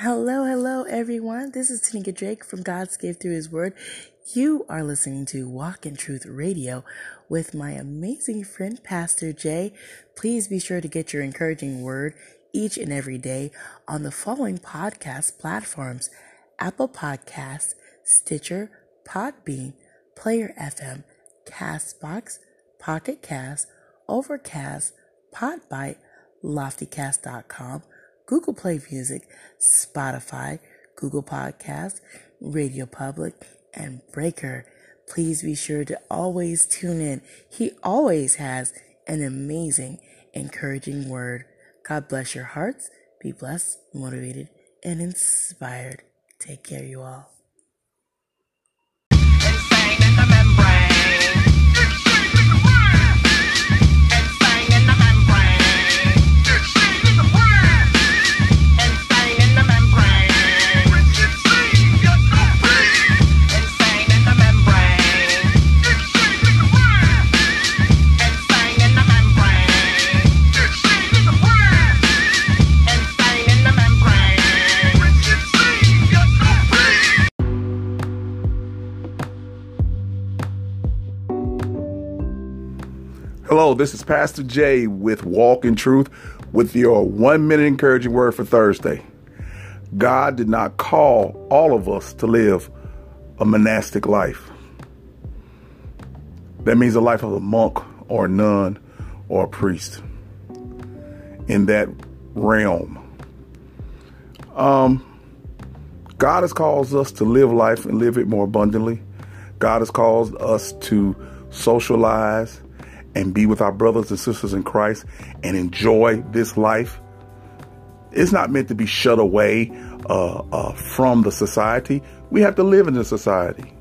Hello, hello, everyone. This is Tanika Drake from God's Gift Through His Word. You are listening to Walk in Truth Radio with my amazing friend, Pastor Jay. Please be sure to get your encouraging word each and every day on the following podcast platforms Apple Podcasts, Stitcher, Podbean, Player FM, Castbox, Pocket Cast, Overcast, Podbite, Loftycast.com, Google Play Music, Spotify, Google Podcasts, Radio Public, and Breaker. Please be sure to always tune in. He always has an amazing, encouraging word. God bless your hearts. Be blessed, motivated, and inspired. Take care, you all. Hello, this is Pastor Jay with Walk in Truth with your one minute encouraging word for Thursday. God did not call all of us to live a monastic life. That means a life of a monk or a nun or a priest in that realm. Um, God has called us to live life and live it more abundantly. God has called us to socialize and be with our brothers and sisters in Christ and enjoy this life. It's not meant to be shut away uh, uh, from the society. We have to live in the society.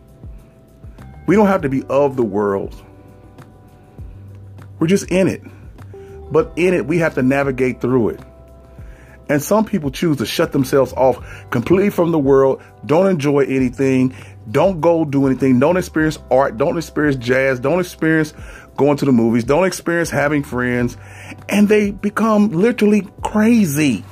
We don't have to be of the world. We're just in it. But in it, we have to navigate through it. And some people choose to shut themselves off completely from the world, don't enjoy anything, don't go do anything, don't experience art, don't experience jazz, don't experience going to the movies, don't experience having friends, and they become literally crazy.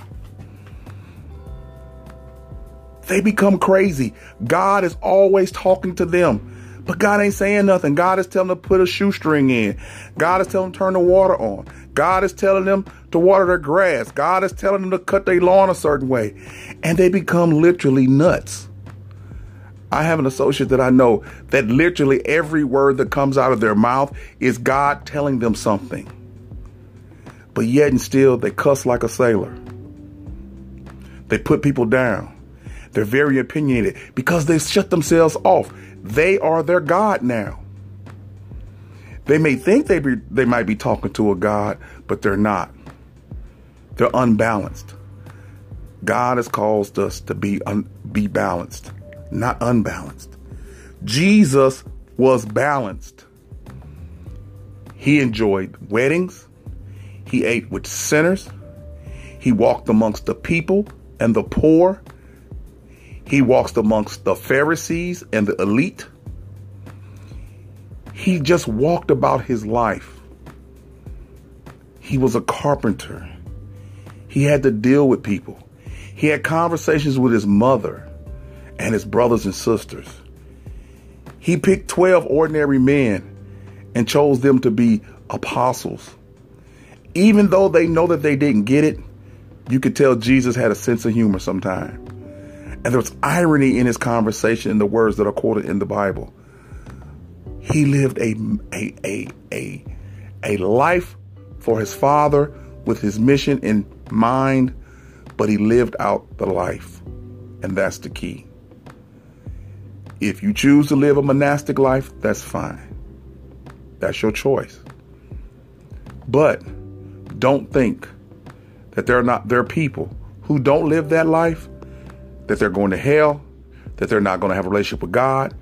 They become crazy. God is always talking to them. But God ain't saying nothing. God is telling them to put a shoestring in. God is telling them to turn the water on. God is telling them to water their grass. God is telling them to cut their lawn a certain way. And they become literally nuts. I have an associate that I know that literally every word that comes out of their mouth is God telling them something. But yet and still, they cuss like a sailor. They put people down. They're very opinionated because they shut themselves off. They are their God now. They may think they be, they might be talking to a God, but they're not. They're unbalanced. God has caused us to be un, be balanced not unbalanced. Jesus was balanced. He enjoyed weddings. He ate with sinners. He walked amongst the people and the poor. He walked amongst the Pharisees and the elite. He just walked about his life. He was a carpenter. He had to deal with people. He had conversations with his mother and his brothers and sisters. He picked 12 ordinary men and chose them to be apostles. Even though they know that they didn't get it, you could tell Jesus had a sense of humor sometime. And there was irony in his conversation in the words that are quoted in the Bible. He lived a, a, a, a, a life for his father with his mission in mind, but he lived out the life. And that's the key. If you choose to live a monastic life, that's fine. That's your choice. But don't think that there are not there are people who don't live that life, that they're going to hell, that they're not going to have a relationship with God,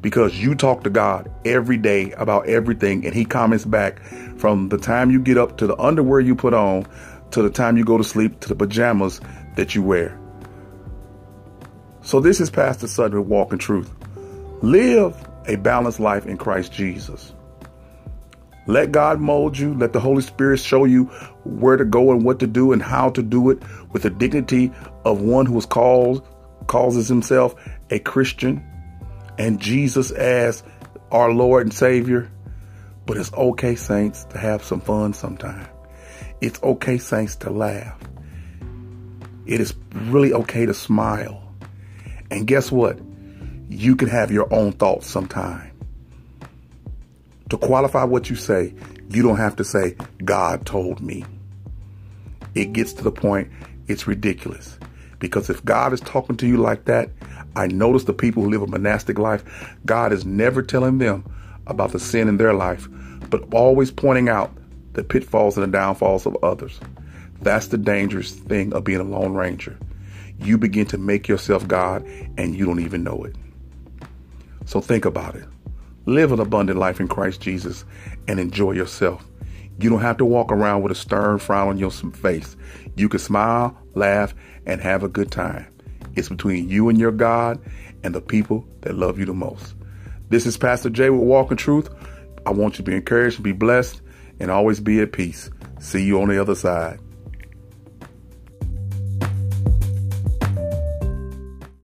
because you talk to God every day about everything, and He comments back from the time you get up to the underwear you put on to the time you go to sleep to the pajamas that you wear. So this is Pastor Sutton with Walk in Truth. Live a balanced life in Christ Jesus. Let God mold you. Let the Holy Spirit show you where to go and what to do and how to do it with the dignity of one who is called, calls himself a Christian and Jesus as our Lord and Savior. But it's okay, saints, to have some fun sometime. It's okay, saints, to laugh. It is really okay to smile. And guess what? You can have your own thoughts sometime. To qualify what you say, you don't have to say, God told me. It gets to the point, it's ridiculous. Because if God is talking to you like that, I notice the people who live a monastic life, God is never telling them about the sin in their life, but always pointing out the pitfalls and the downfalls of others. That's the dangerous thing of being a lone ranger. You begin to make yourself God and you don't even know it. So think about it. Live an abundant life in Christ Jesus and enjoy yourself. You don't have to walk around with a stern frown on your face. You can smile, laugh, and have a good time. It's between you and your God and the people that love you the most. This is Pastor Jay with Walk in Truth. I want you to be encouraged, be blessed, and always be at peace. See you on the other side.